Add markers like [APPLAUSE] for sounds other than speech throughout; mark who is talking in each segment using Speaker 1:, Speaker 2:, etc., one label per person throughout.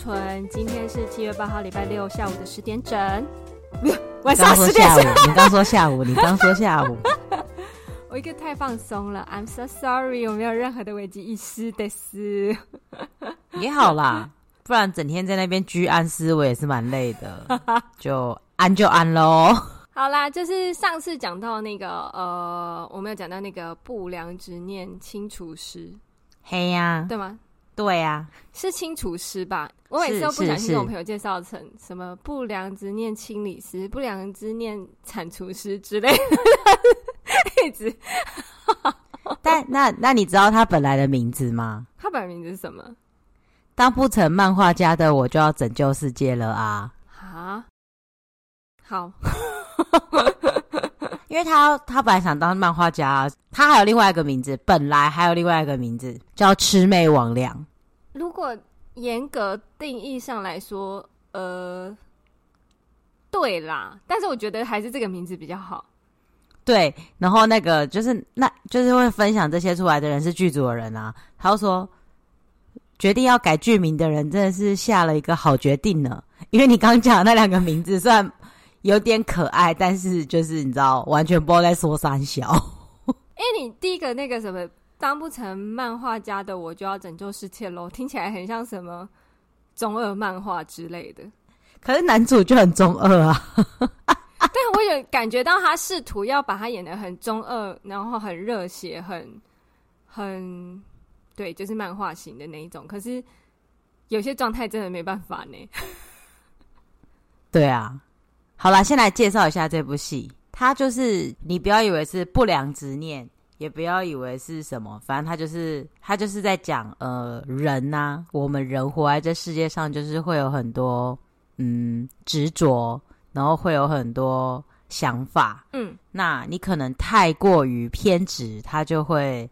Speaker 1: 纯。今天是七月八号，礼拜六下午的十点整。晚上十点整。
Speaker 2: 你刚说下午，你刚说下午。[LAUGHS]
Speaker 1: 我一个太放松了，I'm so sorry，我没有任何的危机意识的是。
Speaker 2: 也好啦，不然整天在那边居安思危也是蛮累的。就安就安喽。[LAUGHS]
Speaker 1: 好啦，就是上次讲到那个呃，我们有讲到那个不良执念清除师。
Speaker 2: 嘿呀，
Speaker 1: 对吗？
Speaker 2: 对呀，是
Speaker 1: 清除师吧？我每次都不小心跟我朋友介绍成什么不良执念清理师、不良执念铲除师之类的，[LAUGHS] 一直。[LAUGHS]
Speaker 2: 但那那你知道他本来的名字吗？
Speaker 1: 他本来名字是什么？
Speaker 2: 当不成漫画家的我就要拯救世界了啊！
Speaker 1: 啊，好。[LAUGHS]
Speaker 2: 因为他他本来想当漫画家，他还有另外一个名字，本来还有另外一个名字叫魑魅魍魎。
Speaker 1: 如果严格定义上来说，呃，对啦，但是我觉得还是这个名字比较好。
Speaker 2: 对，然后那个就是那就是会分享这些出来的人是剧组的人啊，他就说决定要改剧名的人真的是下了一个好决定呢，因为你刚讲的那两个名字虽然。有点可爱，但是就是你知道，完全不知道在说三小。[LAUGHS]
Speaker 1: 哎，你第一个那个什么，当不成漫画家的我就要拯救世界喽，听起来很像什么中二漫画之类的。[LAUGHS]
Speaker 2: 可是男主就很中二啊。[LAUGHS]
Speaker 1: 但，我有感觉到他试图要把他演得很中二，然后很热血，很很对，就是漫画型的那一种。可是有些状态真的没办法呢。[LAUGHS]
Speaker 2: 对啊。好啦，先来介绍一下这部戏。它就是你不要以为是不良执念，也不要以为是什么，反正他就是他就是在讲呃人呐、啊，我们人活在这世界上，就是会有很多嗯执着，然后会有很多想法。嗯，那你可能太过于偏执，他就会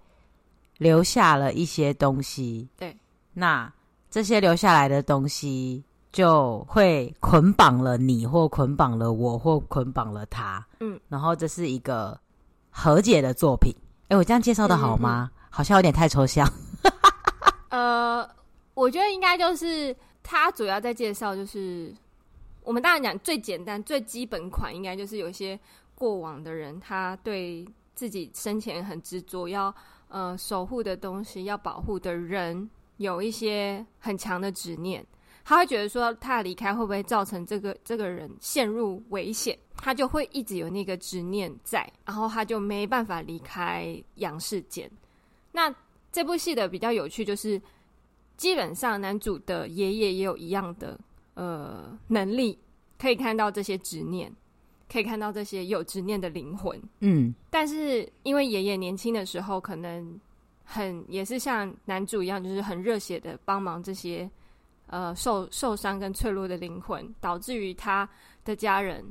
Speaker 2: 留下了一些东西。
Speaker 1: 对，
Speaker 2: 那这些留下来的东西。就会捆绑了你，或捆绑了我，或捆绑了他。嗯，然后这是一个和解的作品。哎，我这样介绍的好吗？好像有点太抽象。[LAUGHS]
Speaker 1: 呃，我觉得应该就是他主要在介绍，就是我们当然讲最简单、最基本款，应该就是有一些过往的人，他对自己生前很执着，要呃守护的东西，要保护的人，有一些很强的执念。他会觉得说，他的离开会不会造成这个这个人陷入危险？他就会一直有那个执念在，然后他就没办法离开阳世间。那这部戏的比较有趣，就是基本上男主的爷爷也有一样的呃能力，可以看到这些执念，可以看到这些有执念的灵魂。嗯，但是因为爷爷年轻的时候可能很也是像男主一样，就是很热血的帮忙这些。呃，受受伤跟脆弱的灵魂，导致于他的家人，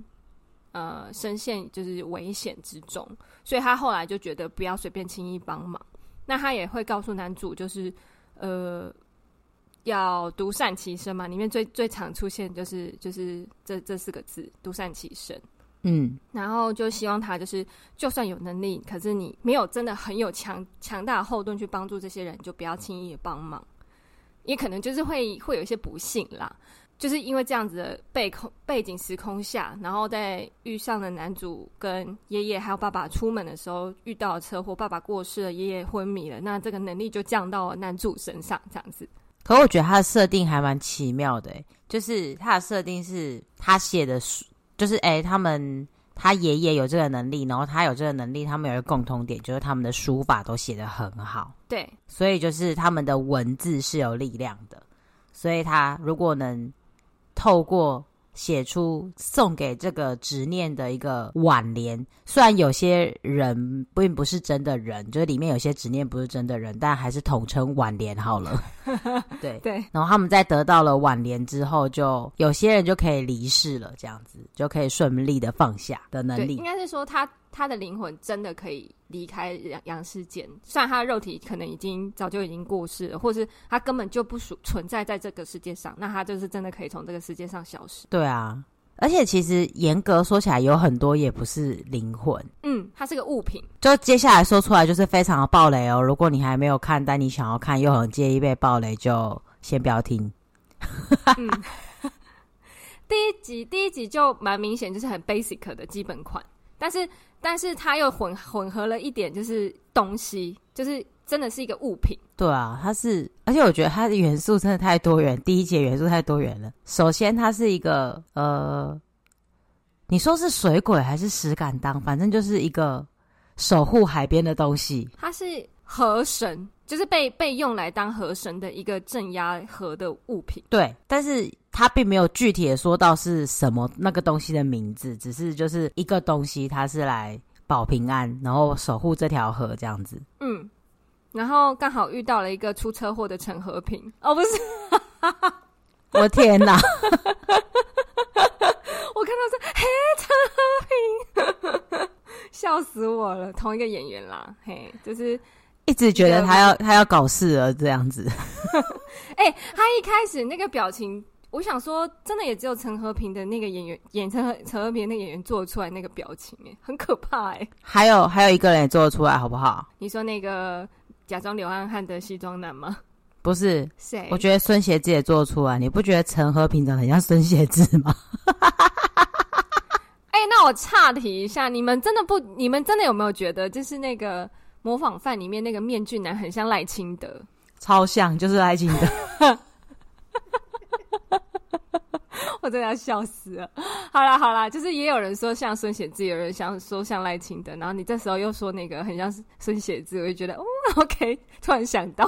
Speaker 1: 呃，深陷就是危险之中，所以他后来就觉得不要随便轻易帮忙。那他也会告诉男主，就是呃，要独善其身嘛。里面最最常出现就是就是这这四个字“独善其身”。嗯，然后就希望他就是，就算有能力，可是你没有真的很有强强大的后盾去帮助这些人，就不要轻易的帮忙。也可能就是会会有一些不幸啦，就是因为这样子的背空背景时空下，然后在遇上了男主跟爷爷还有爸爸出门的时候遇到了车祸，爸爸过世了，爷爷昏迷了，那这个能力就降到了男主身上，这样子。
Speaker 2: 可我觉得他的设定还蛮奇妙的，就是他的设定是他写的书，就是哎他们。他爷爷有这个能力，然后他有这个能力，他们有一个共同点，就是他们的书法都写得很好。
Speaker 1: 对，
Speaker 2: 所以就是他们的文字是有力量的。所以他如果能透过写出送给这个执念的一个挽联。虽然有些人并不是真的人，就是里面有些执念不是真的人，但还是统称挽联好了。[LAUGHS] 对
Speaker 1: 对。
Speaker 2: 然后他们在得到了挽联之后，就有些人就可以离世了，这样子就可以顺利的放下的能力。
Speaker 1: 应该是说他他的灵魂真的可以离开阳阳世间，虽然他的肉体可能已经早就已经过世了，或是他根本就不属存在在这个世界上，那他就是真的可以从这个世界上消失。
Speaker 2: 对啊，而且其实严格说起来，有很多也不是灵魂，
Speaker 1: 嗯，它是个物品。
Speaker 2: 就接下来说出来就是非常的暴雷哦，如果你还没有看，但你想要看又很介意被暴雷，就先不要听。
Speaker 1: 嗯，[LAUGHS] 第一集第一集就蛮明显，就是很 basic 的基本款，但是。但是它又混混合了一点，就是东西，就是真的是一个物品。
Speaker 2: 对啊，它是，而且我觉得它的元素真的太多元，第一节元素太多元了。首先，它是一个呃，你说是水鬼还是石敢当，反正就是一个守护海边的东西。
Speaker 1: 它是河神，就是被被用来当河神的一个镇压河的物品。
Speaker 2: 对，但是。他并没有具体的说到是什么那个东西的名字，只是就是一个东西，它是来保平安，然后守护这条河这样子。
Speaker 1: 嗯，然后刚好遇到了一个出车祸的陈和平。哦，不是，[LAUGHS]
Speaker 2: 我天哪！[LAUGHS]
Speaker 1: 我看到是嘿陈和平，[LAUGHS] 笑死我了，同一个演员啦，嘿，就是
Speaker 2: 一直觉得他要他要搞事了这样子。[LAUGHS]
Speaker 1: 哎、欸，他一开始那个表情。我想说，真的也只有陈和平的那个演员演陈和陈和平的那个演员做出来那个表情，哎，很可怕哎。
Speaker 2: 还有还有一个人也做得出来，好不好？
Speaker 1: 你说那个假装流浪汉的西装男吗？
Speaker 2: 不是，
Speaker 1: 谁？
Speaker 2: 我觉得孙协志也做得出来。你不觉得陈和平长得很像孙协志吗？[LAUGHS]
Speaker 1: 哎、欸，那我岔题一下，你们真的不？你们真的有没有觉得，就是那个模仿犯里面那个面具男很像赖清德？
Speaker 2: 超像，就是赖清德。[LAUGHS] [LAUGHS]
Speaker 1: 我真的要笑死了！好啦好啦，就是也有人说像孙写字，有人想说像赖清德，然后你这时候又说那个很像孙写字，我就觉得哦，OK，突然想到，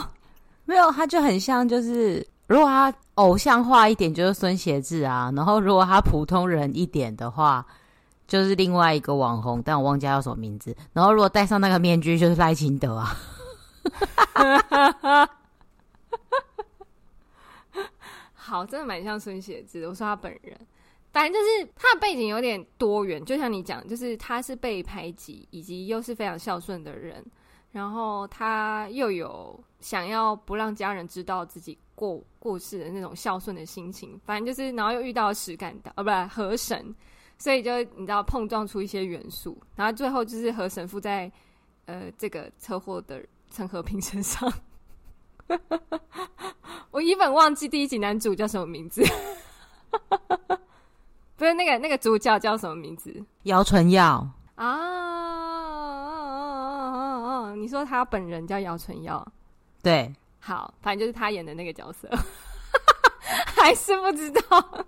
Speaker 2: 没有，他就很像，就是如果他偶像化一点，就是孙写字啊；然后如果他普通人一点的话，就是另外一个网红，但我忘记叫什么名字。然后如果戴上那个面具，就是赖清德啊。[LAUGHS]
Speaker 1: 好，真的蛮像孙协志。我说他本人，反正就是他的背景有点多元，就像你讲，就是他是被排挤，以及又是非常孝顺的人，然后他又有想要不让家人知道自己过过世的那种孝顺的心情。反正就是，然后又遇到石敢当，哦，不是河神，所以就你知道碰撞出一些元素，然后最后就是和神父在呃这个车祸的陈和平身上。[LAUGHS] 我一本忘记第一集男主叫什么名字，[LAUGHS] 不是那个那个主角叫什么名字？
Speaker 2: 姚淳耀
Speaker 1: 啊！你说他本人叫姚淳耀？
Speaker 2: 对，
Speaker 1: 好，反正就是他演的那个角色，还是不知道，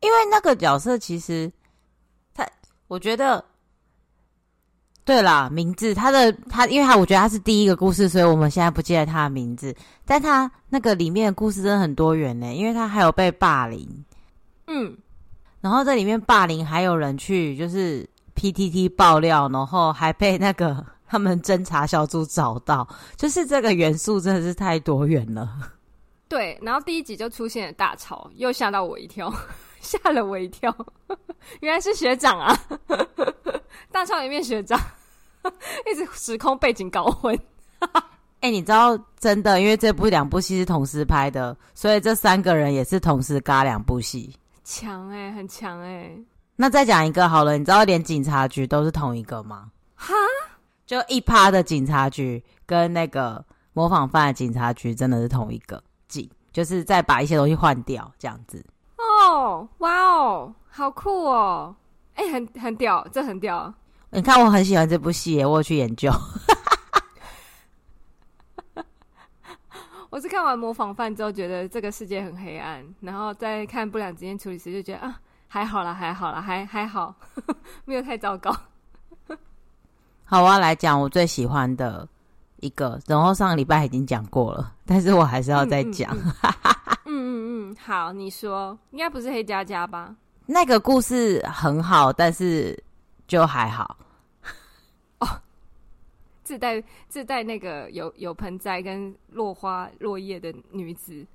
Speaker 2: 因为那个角色其实他，我觉得。对啦，名字他的他，因为他我觉得他是第一个故事，所以我们现在不记得他的名字。但他那个里面的故事真的很多元呢，因为他还有被霸凌，
Speaker 1: 嗯，
Speaker 2: 然后在里面霸凌还有人去就是 PTT 爆料，然后还被那个他们侦查小组找到，就是这个元素真的是太多元了。
Speaker 1: 对，然后第一集就出现了大潮，又吓到我一跳，[LAUGHS] 吓了我一跳，原来是学长啊，大创里面学长。一直时空背景搞混，[LAUGHS] 哎、
Speaker 2: 欸，你知道真的，因为这部两部戏是同时拍的，所以这三个人也是同时嘎两部戏，
Speaker 1: 强哎、欸，很强哎、欸。
Speaker 2: 那再讲一个好了，你知道连警察局都是同一个吗？
Speaker 1: 哈，
Speaker 2: 就一趴的警察局跟那个模仿犯的警察局真的是同一个警，就是再把一些东西换掉这样子。
Speaker 1: 哦，哇哦，好酷哦，哎、欸，很很屌，这很屌。
Speaker 2: 你看，我很喜欢这部戏，我有去研究。[LAUGHS]
Speaker 1: 我是看完《模仿犯》之后，觉得这个世界很黑暗，然后再看《不良执念处理师》，就觉得啊，还好啦，还好啦，还还好，[LAUGHS] 没有太糟糕。
Speaker 2: 好，我要来讲我最喜欢的一个，然后上个礼拜已经讲过了，但是我还是要再讲。
Speaker 1: 嗯嗯嗯，[LAUGHS] 嗯，嗯，嗯，好，你说，应该不是黑佳佳吧？
Speaker 2: 那个故事很好，但是就还好。[LAUGHS]
Speaker 1: 哦，自带自带那个有有盆栽跟落花落叶的女子。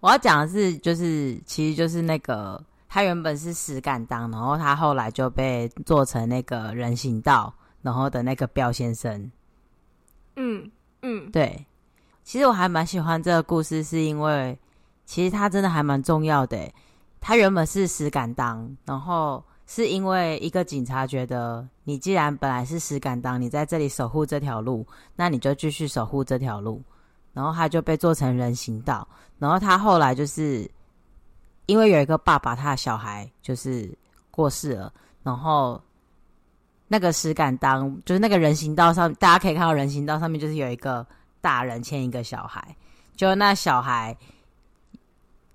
Speaker 2: 我要讲的是，就是其实就是那个，他原本是石敢当，然后他后来就被做成那个人行道，然后的那个彪先生。
Speaker 1: 嗯嗯，
Speaker 2: 对。其实我还蛮喜欢这个故事，是因为其实他真的还蛮重要的。他原本是石敢当，然后是因为一个警察觉得，你既然本来是石敢当，你在这里守护这条路，那你就继续守护这条路。然后他就被做成人行道。然后他后来就是因为有一个爸爸，他的小孩就是过世了。然后那个石敢当，就是那个人行道上，大家可以看到人行道上面就是有一个大人牵一个小孩，就那小孩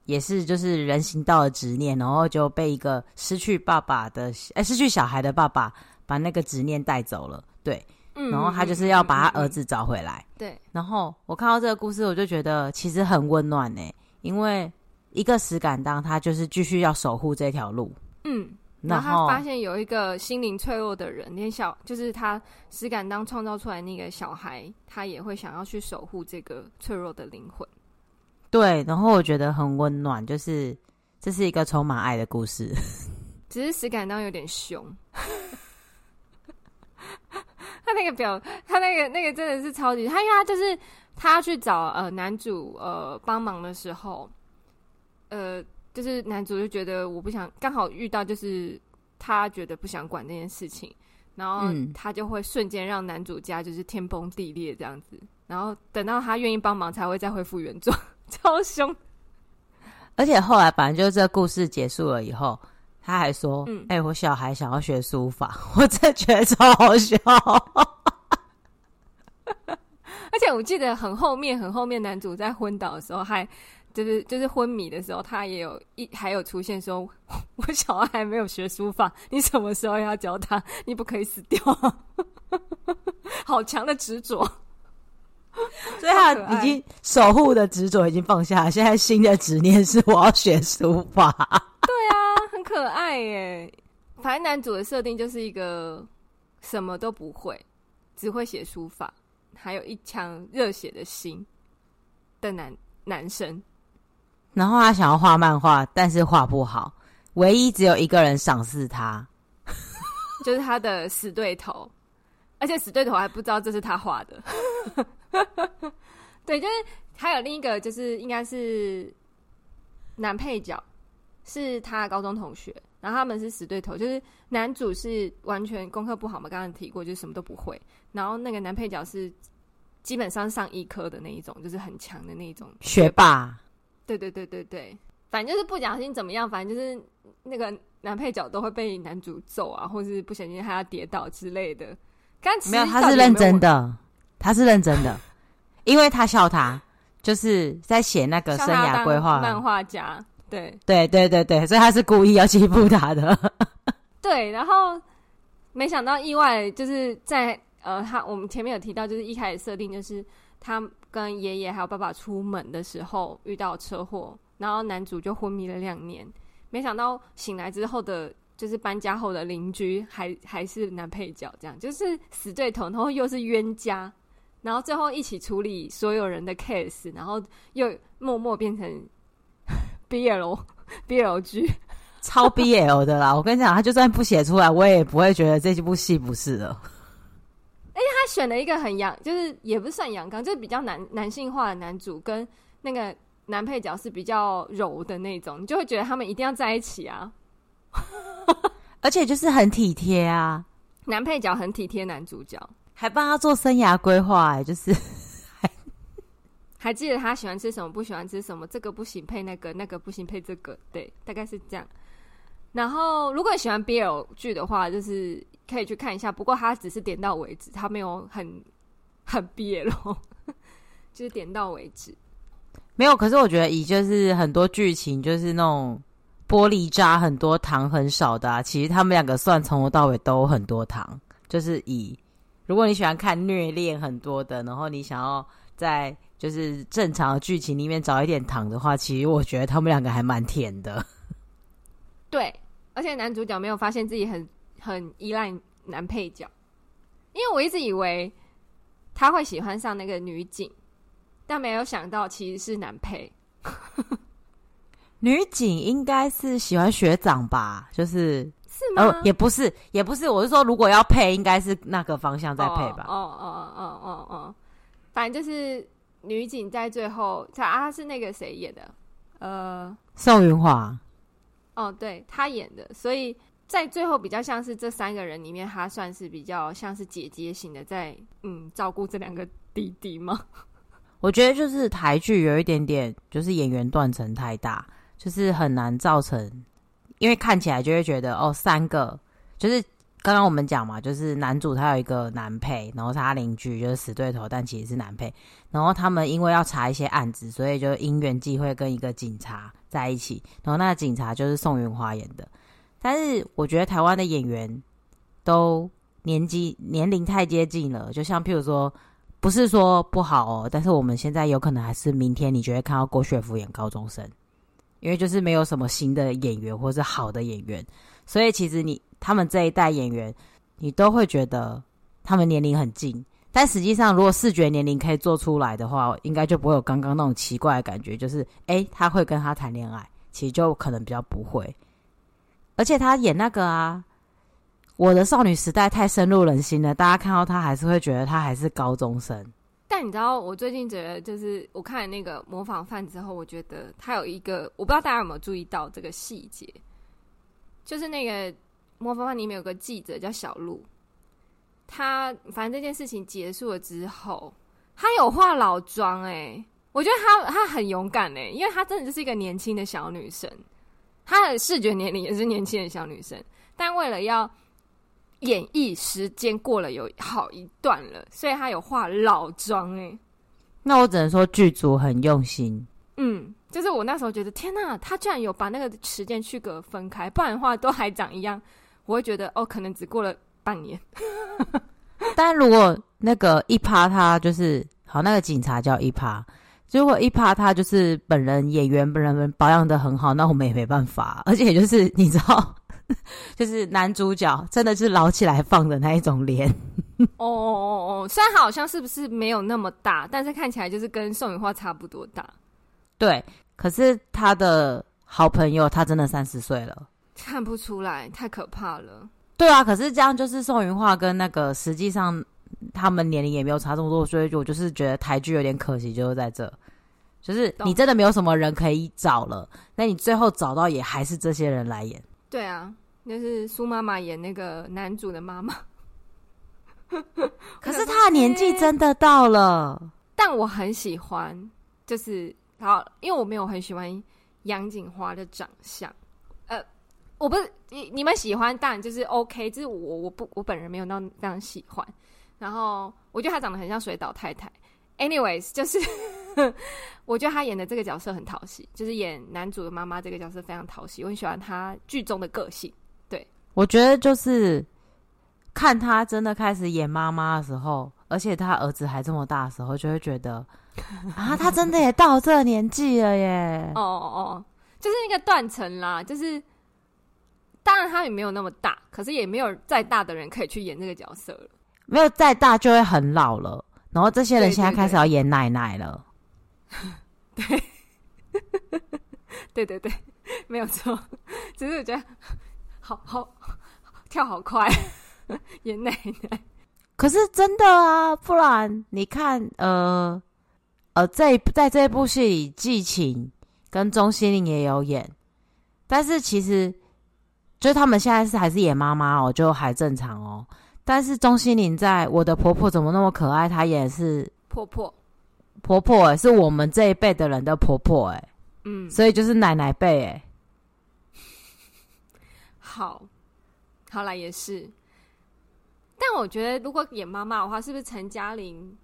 Speaker 2: 也是就是人行道的执念，然后就被一个失去爸爸的哎失去小孩的爸爸把那个执念带走了。对。然后他就是要把他儿子找回来。
Speaker 1: 对。
Speaker 2: 然后我看到这个故事，我就觉得其实很温暖呢，因为一个石敢当，他就是继续要守护这条路。
Speaker 1: 嗯。然后他发现有一个心灵脆弱的人，连小就是他石敢当创造出来那个小孩，他也会想要去守护这个脆弱的灵魂。
Speaker 2: 对。然后我觉得很温暖，就是这是一个充满爱的故事。[LAUGHS]
Speaker 1: 只是石敢当有点凶。[LAUGHS] 他那个表，他那个那个真的是超级，他因为他就是他去找呃男主呃帮忙的时候，呃就是男主就觉得我不想，刚好遇到就是他觉得不想管那件事情，然后他就会瞬间让男主家就是天崩地裂这样子，然后等到他愿意帮忙才会再恢复原状，[LAUGHS] 超凶。
Speaker 2: 而且后来反正就是这个故事结束了以后。他还说：“哎、嗯欸，我小孩想要学书法，[LAUGHS] 我真觉得超好笑。[LAUGHS]
Speaker 1: 而且我记得很后面，很后面，男主在昏倒的时候，还就是就是昏迷的时候，他也有一还有出现说：[LAUGHS] 我小孩还没有学书法，你什么时候要教他？你不可以死掉。[LAUGHS] 好强的执着，
Speaker 2: 所以他已经守护的执着已经放下，现在新的执念是我要学书法。[LAUGHS] ”
Speaker 1: 对啊，很可爱耶。反正男主的设定就是一个什么都不会，只会写书法，还有一腔热血的心的男男生。
Speaker 2: 然后他想要画漫画，但是画不好，唯一只有一个人赏识他，[LAUGHS]
Speaker 1: 就是他的死对头，而且死对头还不知道这是他画的。[LAUGHS] 对，就是还有另一个，就是应该是男配角。是他的高中同学，然后他们是死对头，就是男主是完全功课不好嘛，刚刚提过，就是什么都不会。然后那个男配角是基本上上医科的那一种，就是很强的那一种
Speaker 2: 学霸。
Speaker 1: 对对对对对，反正就是不小心怎么样，反正就是那个男配角都会被男主揍啊，或是不小心他要跌倒之类的。刚
Speaker 2: 没有，他是认真的，他是认真的，因为他笑他，就是在写那个生涯规划
Speaker 1: 漫画家。对
Speaker 2: 对对对对，所以他是故意要欺负他的。[LAUGHS]
Speaker 1: 对，然后没想到意外就是在呃，他我们前面有提到，就是一开始设定就是他跟爷爷还有爸爸出门的时候遇到车祸，然后男主就昏迷了两年。没想到醒来之后的，就是搬家后的邻居还还是男配角，这样就是死对头，然后又是冤家，然后最后一起处理所有人的 case，然后又默默变成。B L B L G
Speaker 2: 超 B L 的啦！我跟你讲，他就算不写出来，我也不会觉得这部戏不是的。
Speaker 1: 而且他选了一个很阳，就是也不算阳刚，就是比较男男性化的男主，跟那个男配角是比较柔的那种，你就会觉得他们一定要在一起啊！[LAUGHS]
Speaker 2: 而且就是很体贴啊，
Speaker 1: 男配角很体贴男主角，
Speaker 2: 还帮他做生涯规划，哎，就是。
Speaker 1: 还记得他喜欢吃什么，不喜欢吃什么，这个不行配那个，那个不行配这个，对，大概是这样。然后，如果你喜欢 BL 剧的话，就是可以去看一下。不过，他只是点到为止，他没有很很憋咯 [LAUGHS] 就是点到为止。
Speaker 2: 没有，可是我觉得以就是很多剧情就是那种玻璃渣很多糖很少的啊，其实他们两个算从头到尾都很多糖。就是以如果你喜欢看虐恋很多的，然后你想要在就是正常的剧情里面找一点糖的话，其实我觉得他们两个还蛮甜的。
Speaker 1: 对，而且男主角没有发现自己很很依赖男配角，因为我一直以为他会喜欢上那个女警，但没有想到其实是男配。[LAUGHS]
Speaker 2: 女警应该是喜欢学长吧？就是
Speaker 1: 是吗？
Speaker 2: 呃，也不是，也不是。我是说，如果要配，应该是那个方向再配吧？
Speaker 1: 哦哦哦哦哦哦，反正就是女警在最后，他啊是那个谁演的？呃，
Speaker 2: 宋云华。
Speaker 1: 哦，对，他演的，所以在最后比较像是这三个人里面，他算是比较像是姐姐型的在，嗯照顾这两个弟弟吗？[LAUGHS]
Speaker 2: 我觉得就是台剧有一点点，就是演员断层太大。就是很难造成，因为看起来就会觉得哦，三个就是刚刚我们讲嘛，就是男主他有一个男配，然后他邻居就是死对头，但其实是男配。然后他们因为要查一些案子，所以就因缘际会跟一个警察在一起。然后那个警察就是宋云华演的。但是我觉得台湾的演员都年纪年龄太接近了，就像譬如说，不是说不好哦，但是我们现在有可能还是明天你就会看到郭雪福演高中生。因为就是没有什么新的演员或是好的演员，所以其实你他们这一代演员，你都会觉得他们年龄很近。但实际上，如果视觉年龄可以做出来的话，应该就不会有刚刚那种奇怪的感觉，就是诶，他会跟他谈恋爱，其实就可能比较不会。而且他演那个啊，我的少女时代太深入人心了，大家看到他还是会觉得他还是高中生。
Speaker 1: 但你知道，我最近觉得，就是我看那个模仿犯之后，我觉得他有一个，我不知道大家有没有注意到这个细节，就是那个模仿犯里面有个记者叫小鹿，他反正这件事情结束了之后，他有化老妆，哎，我觉得他他很勇敢哎，因为他真的就是一个年轻的小女生，她的视觉年龄也是年轻的小女生，但为了要。演绎时间过了有好一段了，所以她有化老妆哎。
Speaker 2: 那我只能说剧组很用心。
Speaker 1: 嗯，就是我那时候觉得天哪，她居然有把那个时间区隔分开，不然的话都还长一样，我会觉得哦，可能只过了半年。[LAUGHS]
Speaker 2: 但如果那个一趴他就是好，那个警察叫一趴，如果一趴他就是本人演员本人保养的很好，那我们也没办法。[LAUGHS] 而且就是你知道。[LAUGHS] 就是男主角真的是老起来放的那一种脸。[LAUGHS]
Speaker 1: 哦哦哦哦，虽然好像是不是没有那么大，但是看起来就是跟宋芸樺差不多大。
Speaker 2: 对，可是他的好朋友他真的三十岁了，
Speaker 1: 看不出来，太可怕了。
Speaker 2: 对啊，可是这样就是宋云画跟那个实际上他们年龄也没有差这么多，所以我就是觉得台剧有点可惜，就是在这，就是你真的没有什么人可以找了，那你最后找到也还是这些人来演。
Speaker 1: 对啊。就是苏妈妈演那个男主的妈妈，[LAUGHS]
Speaker 2: 可是他的年纪真的到了，
Speaker 1: 但我很喜欢，就是好，因为我没有很喜欢杨锦华的长相，呃，我不是你你们喜欢，当然就是 OK，就是我我不我本人没有那那样喜欢，然后我觉得他长得很像水岛太太，anyways，就是 [LAUGHS] 我觉得他演的这个角色很讨喜，就是演男主的妈妈这个角色非常讨喜，我很喜欢他剧中的个性。
Speaker 2: 对我觉得就是看他真的开始演妈妈的时候，而且他儿子还这么大的时候，就会觉得 [LAUGHS] 啊，他真的也到这个年纪了耶！
Speaker 1: 哦哦，就是那个断层啦，就是当然他也没有那么大，可是也没有再大的人可以去演这个角色了。
Speaker 2: 没有再大就会很老了，然后这些人现在开始要演奶奶了。[LAUGHS] [LAUGHS]
Speaker 1: 对，对对对，没有错，只是我觉得。好好跳好快，[LAUGHS] 演奶奶。
Speaker 2: 可是真的啊，不然你看，呃呃，在在这部戏里，季晴跟钟欣凌也有演，但是其实就是他们现在是还是演妈妈哦，就还正常哦。但是钟欣凌在我的婆婆怎么那么可爱？她也是
Speaker 1: 婆婆，
Speaker 2: 婆婆哎，是我们这一辈的人的婆婆哎，嗯，所以就是奶奶辈哎。
Speaker 1: 好，好啦，也是。但我觉得，如果演妈妈的话，是不是陈嘉玲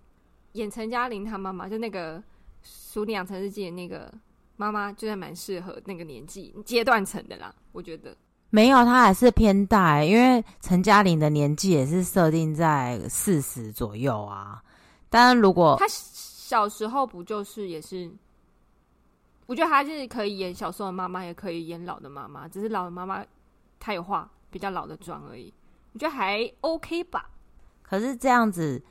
Speaker 1: 演陈嘉玲她妈妈，就那个《俗女养成日记》的那个妈妈，就还蛮适合那个年纪阶段层的啦。我觉得
Speaker 2: 没有，她还是偏大，因为陈嘉玲的年纪也是设定在四十左右啊。当然，如果
Speaker 1: 她小时候不就是也是我觉得他是可以演小时候的妈妈，也可以演老的妈妈，只是老的妈妈她有化比较老的妆而已。我觉得还 OK 吧。
Speaker 2: 可是这样子，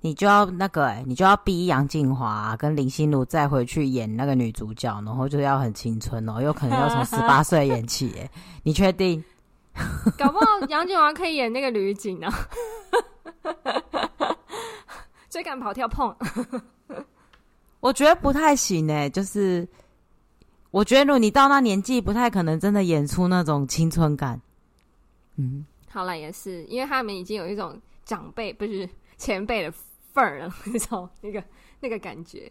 Speaker 2: 你就要那个、欸，你就要逼杨静华跟林心如再回去演那个女主角，然后就要很青春哦，有可能要从 [LAUGHS] 十八岁演起。哎，你确定？[LAUGHS]
Speaker 1: 搞不好杨静华可以演那个女警呢？[LAUGHS] 追赶跑跳碰，
Speaker 2: 我觉得不太行哎，就是。我觉得，如果你到那年纪，不太可能真的演出那种青春感。嗯，
Speaker 1: 好了，也是，因为他们已经有一种长辈不是前辈的份儿了，[LAUGHS] 那种那个那个感觉。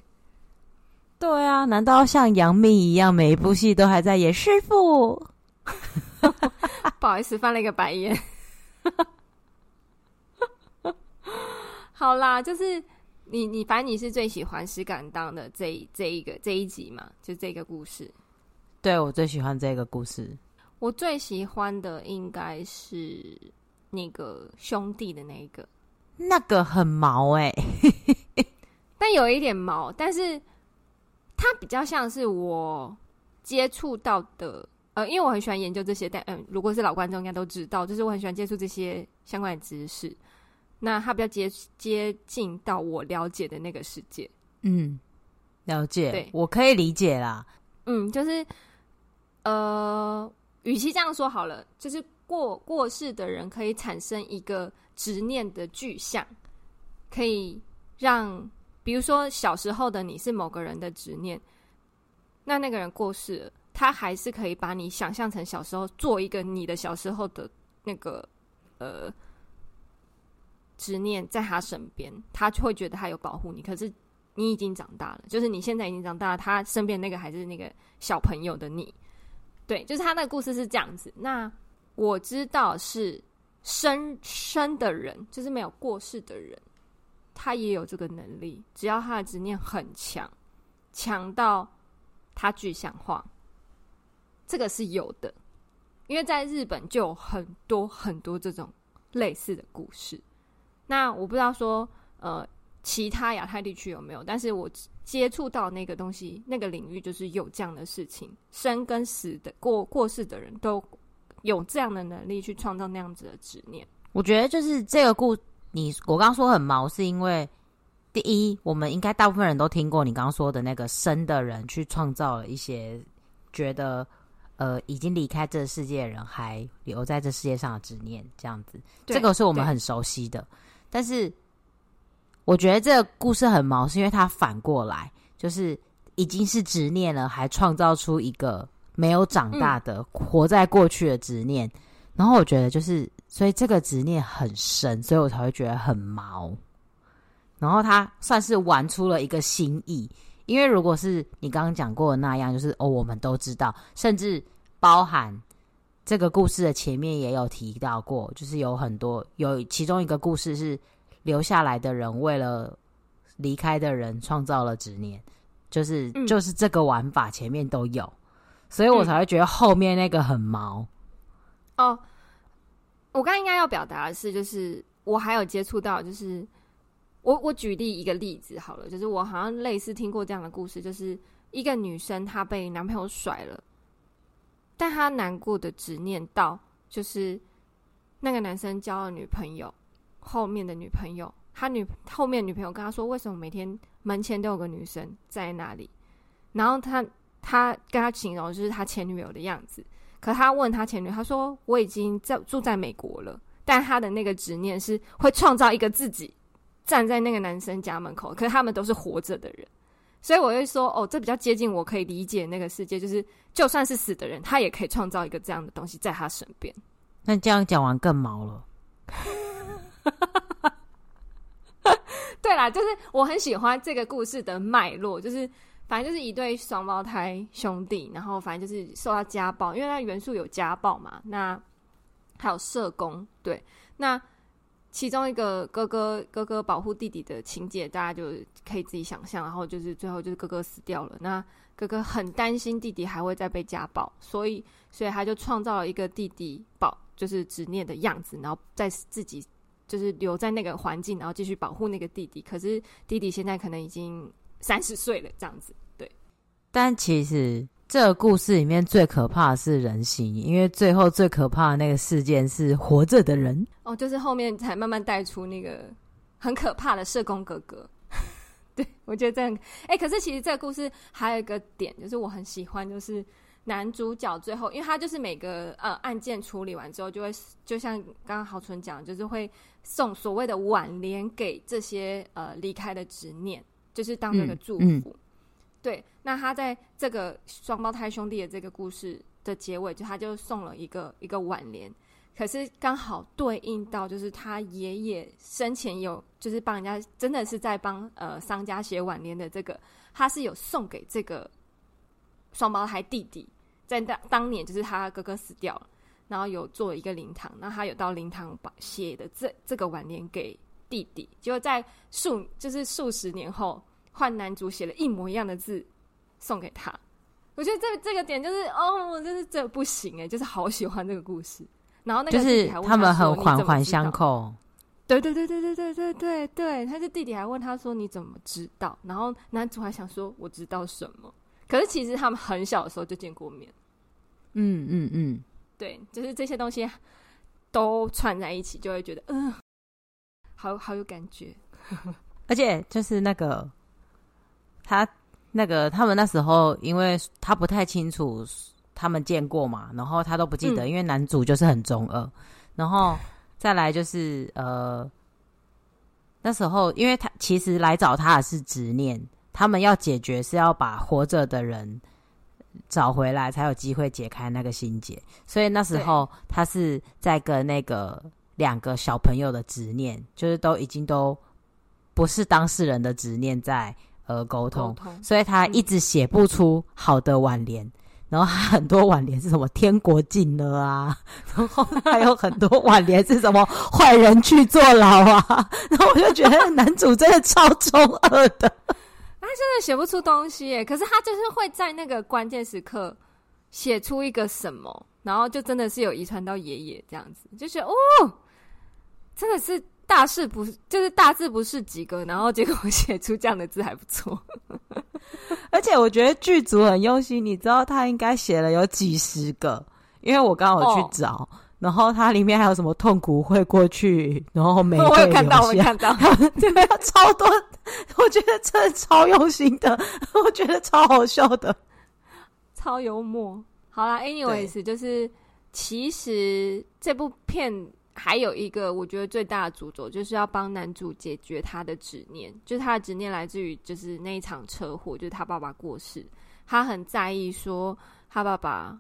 Speaker 2: 对啊，难道像杨幂一样，每一部戏都还在演师傅？[LAUGHS]
Speaker 1: 不好意思，翻了一个白眼。好啦，就是。你你反正你是最喜欢石敢当的这这一个这一集嘛？就这个故事。
Speaker 2: 对，我最喜欢这个故事。
Speaker 1: 我最喜欢的应该是那个兄弟的那一个，
Speaker 2: 那个很毛哎、欸，[LAUGHS]
Speaker 1: 但有一点毛，但是它比较像是我接触到的，呃，因为我很喜欢研究这些，但嗯、呃，如果是老观众应该都知道，就是我很喜欢接触这些相关的知识。那他比较接接近到我了解的那个世界，
Speaker 2: 嗯，了解，
Speaker 1: 对，
Speaker 2: 我可以理解啦，
Speaker 1: 嗯，就是，呃，与其这样说好了，就是过过世的人可以产生一个执念的具象，可以让，比如说小时候的你是某个人的执念，那那个人过世了，他还是可以把你想象成小时候做一个你的小时候的那个，呃。执念在他身边，他就会觉得他有保护你。可是你已经长大了，就是你现在已经长大了，他身边那个还是那个小朋友的你。对，就是他那个故事是这样子。那我知道是生生的人，就是没有过世的人，他也有这个能力。只要他的执念很强，强到他具象化，这个是有的。因为在日本就有很多很多这种类似的故事。那我不知道说，呃，其他亚太地区有没有？但是我接触到那个东西，那个领域就是有这样的事情，生跟死的过过世的人都有这样的能力去创造那样子的执念。
Speaker 2: 我觉得就是这个故，你我刚刚说很毛，是因为第一，我们应该大部分人都听过你刚刚说的那个生的人去创造了一些觉得呃已经离开这个世界的人还留在这世界上的执念，这样子，这个是我们很熟悉的。但是，我觉得这个故事很毛，是因为它反过来，就是已经是执念了，还创造出一个没有长大的、活在过去的执念。嗯、然后我觉得，就是所以这个执念很深，所以我才会觉得很毛。然后他算是玩出了一个新意，因为如果是你刚刚讲过的那样，就是哦，我们都知道，甚至包含。这个故事的前面也有提到过，就是有很多有其中一个故事是留下来的人为了离开的人创造了执念，就是、嗯、就是这个玩法前面都有，所以我才会觉得后面那个很毛。
Speaker 1: 嗯、哦，我刚刚应该要表达的是，就是我还有接触到，就是我我举例一个例子好了，就是我好像类似听过这样的故事，就是一个女生她被男朋友甩了。但她难过的执念到，就是那个男生交了女朋友，后面的女朋友，他女后面女朋友跟他说，为什么每天门前都有个女生在那里？然后他他跟他形容就是他前女友的样子。可他问他前女友，他说我已经在住在美国了，但他的那个执念是会创造一个自己站在那个男生家门口，可是他们都是活着的人。所以我会说，哦，这比较接近我可以理解那个世界，就是就算是死的人，他也可以创造一个这样的东西在他身边。
Speaker 2: 那这样讲完更毛了。[LAUGHS]
Speaker 1: 对啦，就是我很喜欢这个故事的脉络，就是反正就是一对双胞胎兄弟，然后反正就是受到家暴，因为它元素有家暴嘛，那还有社工，对，那。其中一个哥哥哥哥保护弟弟的情节，大家就可以自己想象。然后就是最后就是哥哥死掉了，那哥哥很担心弟弟还会再被家暴，所以所以他就创造了一个弟弟保就是执念的样子，然后在自己就是留在那个环境，然后继续保护那个弟弟。可是弟弟现在可能已经三十岁了，这样子对。
Speaker 2: 但其实这个故事里面最可怕的是人心，因为最后最可怕的那个事件是活着的人。
Speaker 1: 哦，就是后面才慢慢带出那个很可怕的社工哥哥。[LAUGHS] 对，我觉得这样。哎、欸，可是其实这个故事还有一个点，就是我很喜欢，就是男主角最后，因为他就是每个呃案件处理完之后，就会就像刚刚豪纯讲，就是会送所谓的挽联给这些呃离开的执念，就是当那个祝福。嗯嗯对，那他在这个双胞胎兄弟的这个故事的结尾，就他就送了一个一个挽联，可是刚好对应到就是他爷爷生前有就是帮人家真的是在帮呃商家写挽联的这个，他是有送给这个双胞胎弟弟，在当当年就是他哥哥死掉了，然后有做一个灵堂，那他有到灵堂把写的这这个挽联给弟弟，结果在数就是数十年后。换男主写了一模一样的字送给他，我觉得这这个点就是哦，我就是这不行哎，就是好喜欢这个故事。然后那个
Speaker 2: 就是他们很环环相扣，
Speaker 1: 对对对对对对对对对。他是弟弟还问他说你怎么知道？然后男主还想说我知道什么？可是其实他们很小的时候就见过面。
Speaker 2: 嗯嗯嗯，
Speaker 1: 对，就是这些东西都串在一起，就会觉得嗯、呃，好好有感觉。[LAUGHS]
Speaker 2: 而且就是那个。他那个，他们那时候，因为他不太清楚他们见过嘛，然后他都不记得，嗯、因为男主就是很中二，然后再来就是呃，那时候因为他其实来找他的是执念，他们要解决是要把活着的人找回来，才有机会解开那个心结，所以那时候他是在跟那个两个小朋友的执念，就是都已经都不是当事人的执念在。呃，沟通，通，所以他一直写不出好的挽联，嗯，然后很多挽联是什么“天国近了”啊，[LAUGHS] 然后还有很多挽联是什么“坏人去坐牢”啊，[LAUGHS] 然后我就觉得男主真的超中二的，[LAUGHS]
Speaker 1: 他真的写不出东西耶，可是他就是会在那个关键时刻写出一个什么，然后就真的是有遗传到爷爷这样子，就觉得哦，真的是。大事不是，就是大字不是几个，然后结果 [LAUGHS] 写出这样的字还不错。[LAUGHS]
Speaker 2: 而且我觉得剧组很用心，你知道他应该写了有几十个，因为我刚好去找，哦、然后它里面还有什么痛苦会过去，然后没 [LAUGHS]
Speaker 1: 我有看到，我有看到，
Speaker 2: 对，超多，我觉得真的超用心的，我觉得超好笑的，
Speaker 1: 超幽默。好啦，anyways，就是其实这部片。还有一个，我觉得最大的诅咒就是要帮男主解决他的执念，就是他的执念来自于就是那一场车祸，就是他爸爸过世，他很在意说他爸爸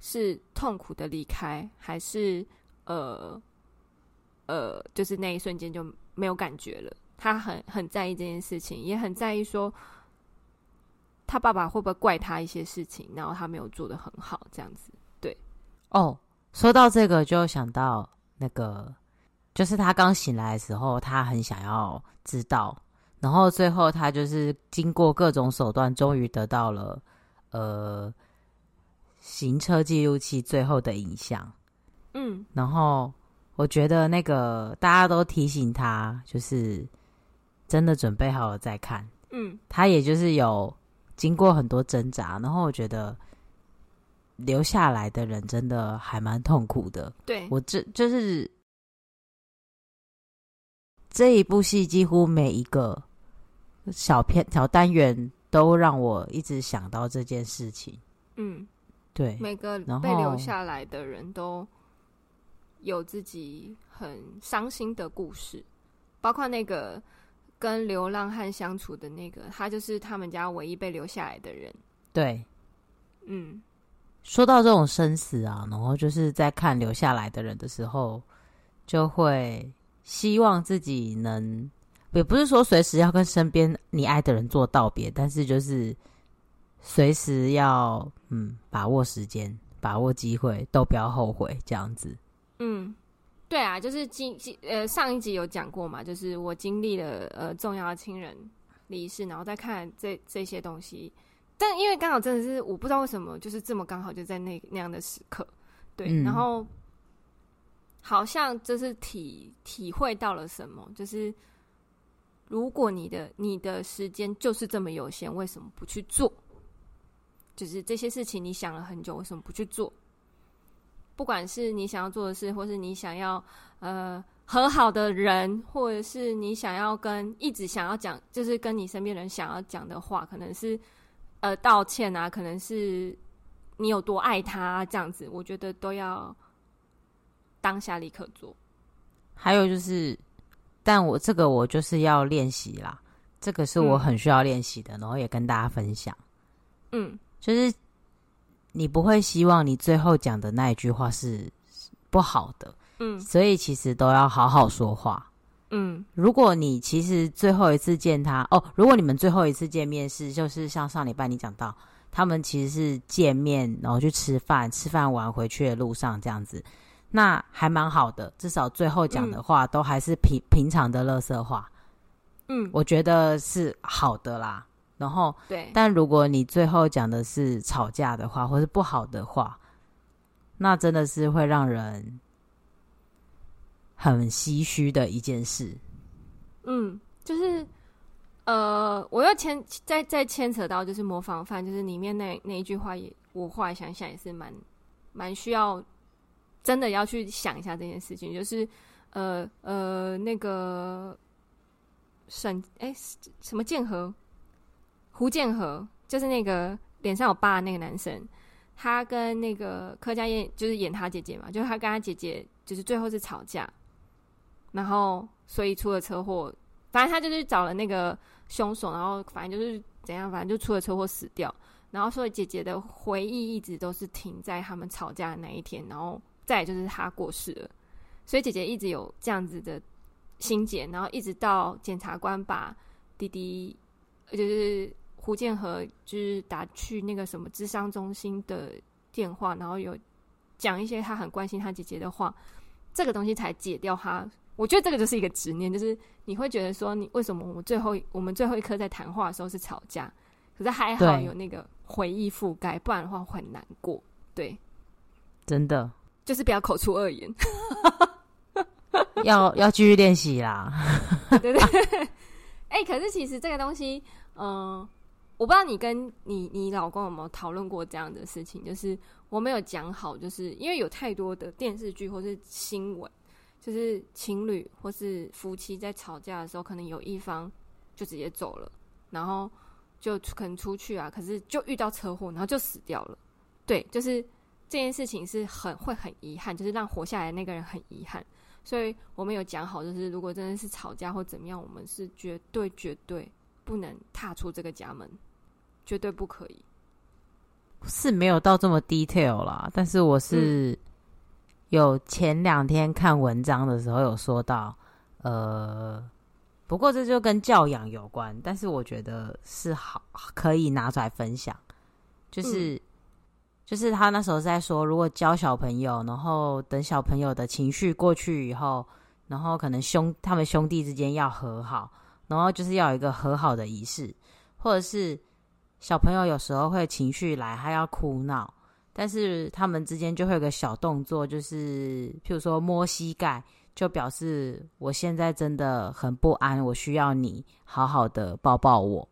Speaker 1: 是痛苦的离开，还是呃呃，就是那一瞬间就没有感觉了。他很很在意这件事情，也很在意说他爸爸会不会怪他一些事情，然后他没有做得很好，这样子。对，
Speaker 2: 哦，说到这个就想到。那个就是他刚醒来的时候，他很想要知道，然后最后他就是经过各种手段，终于得到了呃行车记录器最后的影像。
Speaker 1: 嗯，
Speaker 2: 然后我觉得那个大家都提醒他，就是真的准备好了再看。
Speaker 1: 嗯，
Speaker 2: 他也就是有经过很多挣扎，然后我觉得。留下来的人真的还蛮痛苦的。
Speaker 1: 对，
Speaker 2: 我这就是这一部戏，几乎每一个小片小单元都让我一直想到这件事情。
Speaker 1: 嗯，
Speaker 2: 对，
Speaker 1: 每个被留下来的人都有自己很伤心的故事，包括那个跟流浪汉相处的那个，他就是他们家唯一被留下来的人。
Speaker 2: 对，
Speaker 1: 嗯。
Speaker 2: 说到这种生死啊，然后就是在看留下来的人的时候，就会希望自己能，也不是说随时要跟身边你爱的人做道别，但是就是随时要嗯把握时间，把握机会，都不要后悔这样子。
Speaker 1: 嗯，对啊，就是经呃上一集有讲过嘛，就是我经历了呃重要的亲人离世，然后再看这这些东西。但因为刚好真的是我不知道为什么，就是这么刚好就在那那样的时刻，对，嗯、然后好像就是体体会到了什么，就是如果你的你的时间就是这么有限，为什么不去做？就是这些事情你想了很久，为什么不去做？不管是你想要做的事，或是你想要呃和好的人，或者是你想要跟一直想要讲，就是跟你身边人想要讲的话，可能是呃道歉啊，可能是你有多爱他啊，这样子，我觉得都要当下立刻做。
Speaker 2: 还有就是，但我这个我就是要练习啦，这个是我很需要练习的，嗯，然后也跟大家分享。
Speaker 1: 嗯，
Speaker 2: 就是。你不会希望你最后讲的那一句话是不好的，
Speaker 1: 嗯，
Speaker 2: 所以其实都要好好说话，
Speaker 1: 嗯。
Speaker 2: 如果你其实最后一次见他，哦，如果你们最后一次见面是就是像上礼拜你讲到，他们其实是见面然后去吃饭，吃饭完回去的路上这样子，那还蛮好的，至少最后讲的话都还是平、嗯、平常的乐色话，
Speaker 1: 嗯，
Speaker 2: 我觉得是好的啦。然后，
Speaker 1: 对，
Speaker 2: 但如果你最后讲的是吵架的话，或是不好的话，那真的是会让人很唏嘘的一件事。
Speaker 1: 嗯，就是，呃，我又牵再再牵扯到就是模仿犯，就是里面那那一句话也，我后来想想也是蛮蛮需要真的要去想一下这件事情，就是，呃呃，那个沈哎什么建和。胡建和就是那个脸上有疤的那个男生，他跟那个柯佳嬿就是演他姐姐嘛，就是他跟他姐姐就是最后是吵架，然后所以出了车祸，反正他就是找了那个凶手，然后反正就是怎样，反正就出了车祸死掉，然后所以姐姐的回忆一直都是停在他们吵架的那一天，然后再就是他过世了，所以姐姐一直有这样子的心结，然后一直到检察官把弟弟就是。胡建和就是打去那个什么智商中心的电话，然后有讲一些他很关心他姐姐的话，这个东西才解掉他。我觉得这个就是一个执念，就是你会觉得说，你为什么我们最后我们最后一刻在谈话的时候是吵架，可是还好有那个回忆覆盖，不然的话会很难过。对，
Speaker 2: 真的
Speaker 1: 就是不要口出恶言，
Speaker 2: 要要继续练习啦。
Speaker 1: 对对对，哎、欸，可是其实这个东西，嗯、呃。我不知道你跟你你老公有没有讨论过这样的事情，就是我没有讲好，就是因为有太多的电视剧或是新闻，就是情侣或是夫妻在吵架的时候，可能有一方就直接走了，然后就可能出去啊，可是就遇到车祸，然后就死掉了。对，就是这件事情是很会很遗憾，就是让活下来的那个人很遗憾，所以我们有讲好，就是如果真的是吵架或怎么样，我们是绝对绝对不能踏出这个家门。绝对不可以，
Speaker 2: 是没有到这么 detail 啦。但是我是有前两天看文章的时候有说到，呃，不过这就跟教养有关。但是我觉得是好可以拿出来分享，就是、嗯、就是他那时候在说，如果教小朋友，然后等小朋友的情绪过去以后，然后可能兄他们兄弟之间要和好，然后就是要有一个和好的仪式，或者是。小朋友有时候会情绪来，他要哭闹，但是他们之间就会有个小动作，就是譬如说摸膝盖，就表示我现在真的很不安，我需要你好好的抱抱我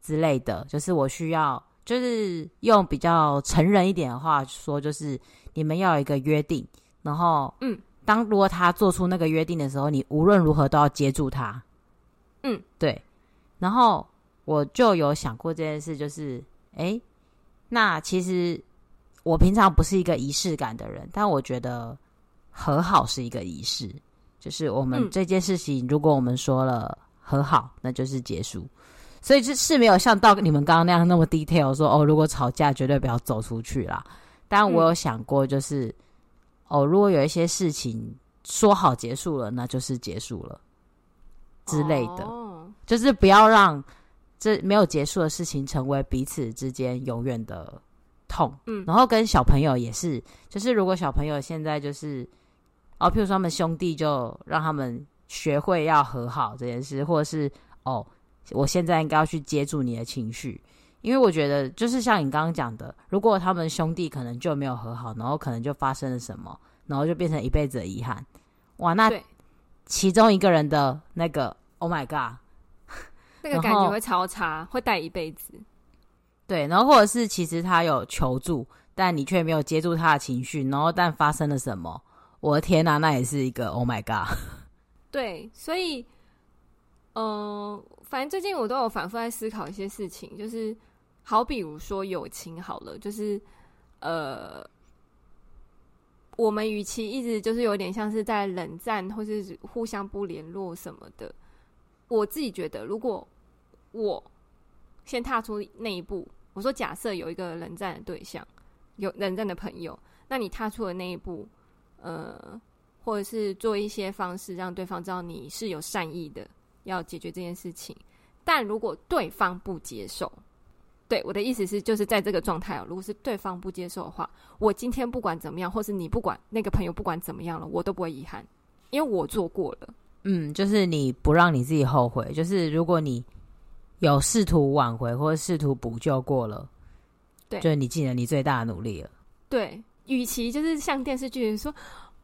Speaker 2: 之类的，就是我需要，就是用比较成人一点的话说，就是你们要有一个约定，然后，
Speaker 1: 嗯，
Speaker 2: 当如果他做出那个约定的时候，你无论如何都要接住他，
Speaker 1: 嗯，
Speaker 2: 对，然后。我就有想过这件事，就是，诶，那其实我平常不是一个仪式感的人，但我觉得和好是一个仪式，就是我们这件事情，如果我们说了和好，那就是结束。所以就是没有像到你们刚刚那样那么 detail 说，哦，如果吵架绝对不要走出去啦。但我有想过，就是，哦，如果有一些事情说好结束了，那就是结束了之类的，就是不要让。这没有结束的事情，成为彼此之间永远的痛。
Speaker 1: 嗯，
Speaker 2: 然后跟小朋友也是，就是如果小朋友现在就是哦，譬如说他们兄弟就让他们学会要和好这件事，或者是哦，我现在应该要去接住你的情绪，因为我觉得就是像你刚刚讲的，如果他们兄弟可能就没有和好，然后可能就发生了什么，然后就变成一辈子的遗憾。哇，那其中一个人的那个，Oh my God！
Speaker 1: 那个感觉会超差，会带一辈子。
Speaker 2: 对，然后或者是其实他有求助，但你却没有接住他的情绪，然后但发生了什么？我的天哪，那也是一个 Oh my God！[LAUGHS]
Speaker 1: 对，所以，嗯、呃，反正最近我都有反复在思考一些事情，就是好比如说友情好了，就是呃，我们与其一直就是有点像是在冷战，或是互相不联络什么的，我自己觉得，如果我先踏出那一步，我说假设有一个冷战的对象，有冷战的朋友，那你踏出了那一步。呃，或者是做一些方式让对方知道你是有善意的，要解决这件事情。但如果对方不接受，对，我的意思是，就是在这个状态哦，如果是对方不接受的话，我今天不管怎么样，或是你不管那个朋友不管怎么样了，我都不会遗憾，因为我做过了。
Speaker 2: 嗯，就是你不让你自己后悔，就是如果你有试图挽回或者试图补救过了，对，就是你尽了你最大的努力了。
Speaker 1: 对。与其就是像电视剧说，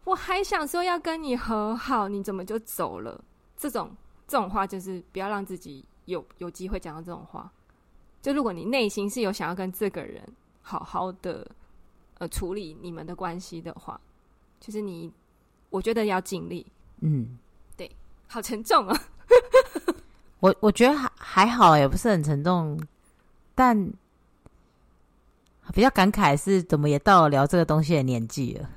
Speaker 1: 我还想说要跟你和好，你怎么就走了？这种这种话就是不要让自己有有机会讲到这种话。就如果你内心是有想要跟这个人好好的呃处理你们的关系的话，就是你我觉得要尽力。
Speaker 2: 嗯，
Speaker 1: 对，好沉重啊。
Speaker 2: 我我觉得还还好，也不是很沉重，但。比较感慨是怎么也到了聊这个东西的年纪了，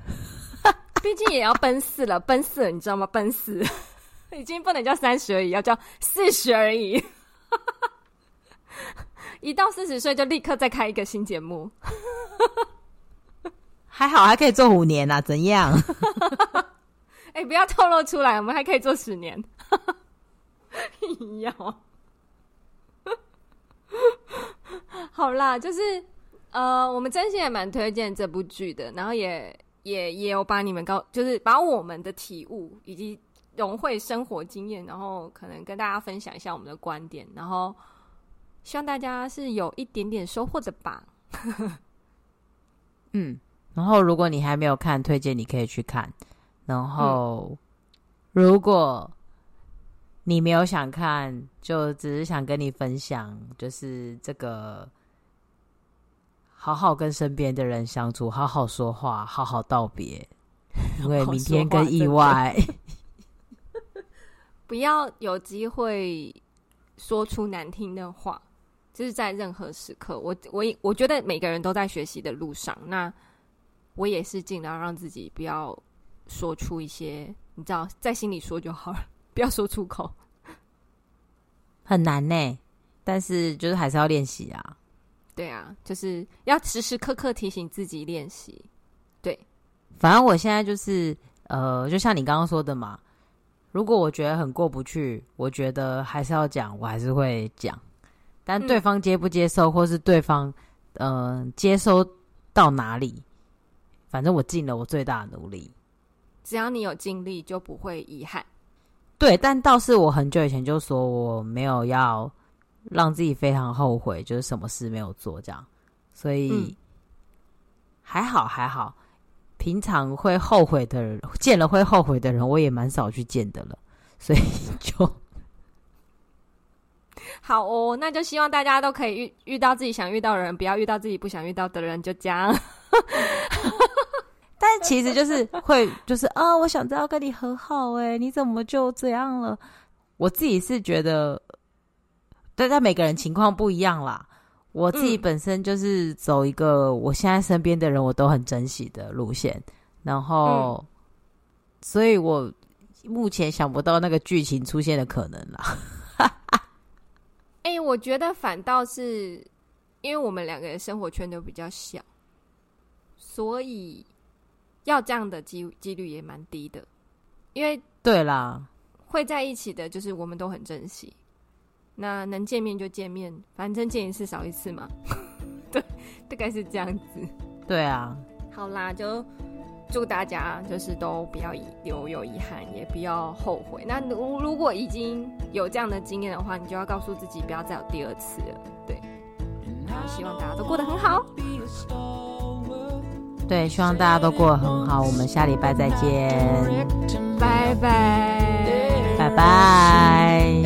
Speaker 2: [LAUGHS]
Speaker 1: 毕竟也要奔四了，奔四了，你知道吗？奔四 [LAUGHS] 已经不能叫三十而已，要叫四十而已。一到四十岁就立刻再开一个新节目，
Speaker 2: 还好还可以做五年啊？怎样？[LAUGHS]
Speaker 1: 哎、欸，不要透露出来，我们还可以做十年。要 [LAUGHS] 好啦，就是。呃，我们真心也蛮推荐这部剧的，然后也也也有把你们告，就是把我们的体悟以及融会生活经验，然后可能跟大家分享一下我们的观点，然后希望大家是有一点点收获的吧。[LAUGHS]
Speaker 2: 嗯，然后如果你还没有看，推荐你可以去看。然后、嗯、如果你没有想看，就只是想跟你分享，就是这个。好好跟身边的人相处，好好说话，好好道别，[LAUGHS] 因为明天跟意外，[LAUGHS]
Speaker 1: 不要有机会说出难听的话，就是在任何时刻。我我我觉得每个人都在学习的路上，那我也是尽量让自己不要说出一些，你知道，在心里说就好了，不要说出口，
Speaker 2: 很难呢，但是就是还是要练习啊。
Speaker 1: 对啊，就是要时时刻刻提醒自己练习。对，
Speaker 2: 反正我现在就是呃，就像你刚刚说的嘛，如果我觉得很过不去，我觉得还是要讲，我还是会讲。但对方接不接受，嗯、或是对方呃接收到哪里，反正我尽了我最大的努力。
Speaker 1: 只要你有尽力，就不会遗憾。
Speaker 2: 对，但倒是我很久以前就说我没有要。让自己非常后悔，就是什么事没有做这样，所以、嗯、还好还好。平常会后悔的人，见了会后悔的人，我也蛮少去见的了，所以 [LAUGHS] 就
Speaker 1: 好哦。那就希望大家都可以遇遇到自己想遇到的人，不要遇到自己不想遇到的人，就这样。[LAUGHS]
Speaker 2: 但其实就是会，就是啊，我想知道跟你和好，哎，你怎么就这样了？我自己是觉得。对，但每个人情况不一样啦。我自己本身就是走一个我现在身边的人我都很珍惜的路线，然后，嗯、所以我目前想不到那个剧情出现的可能啦。[LAUGHS]
Speaker 1: 哎、欸，我觉得反倒是因为我们两个人生活圈都比较小，所以要这样的机几率也蛮低的。因为
Speaker 2: 对啦，
Speaker 1: 会在一起的就是我们都很珍惜。那能见面就见面，反正见一次少一次嘛。[LAUGHS] 对，大概是这样子。
Speaker 2: 对啊，
Speaker 1: 好啦，就祝大家就是都不要留有遗憾，也不要后悔。那如如果已经有这样的经验的话，你就要告诉自己不要再有第二次了。对，然后希望大家都过得很好。
Speaker 2: 对，希望大家都过得很好。我们下礼拜再见，
Speaker 1: 拜拜，
Speaker 2: 拜拜。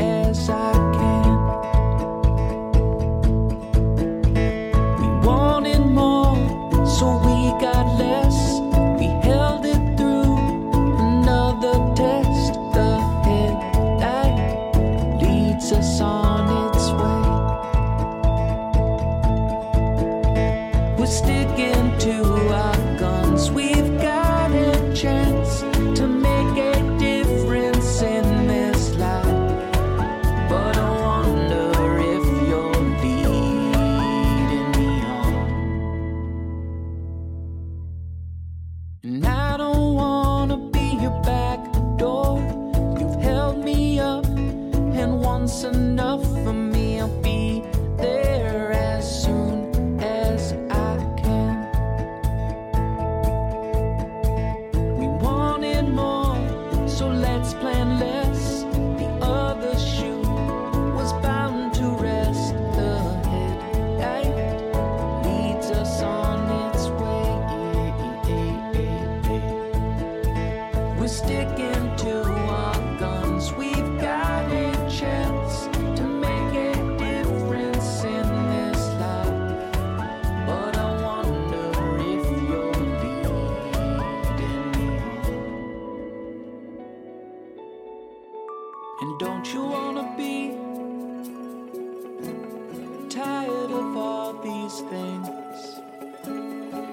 Speaker 3: of all these things.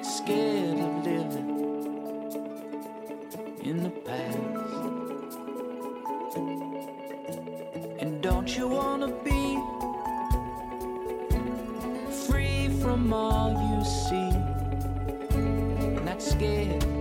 Speaker 3: Scared of living in the past. And don't you wanna be free from all you see? Not scared.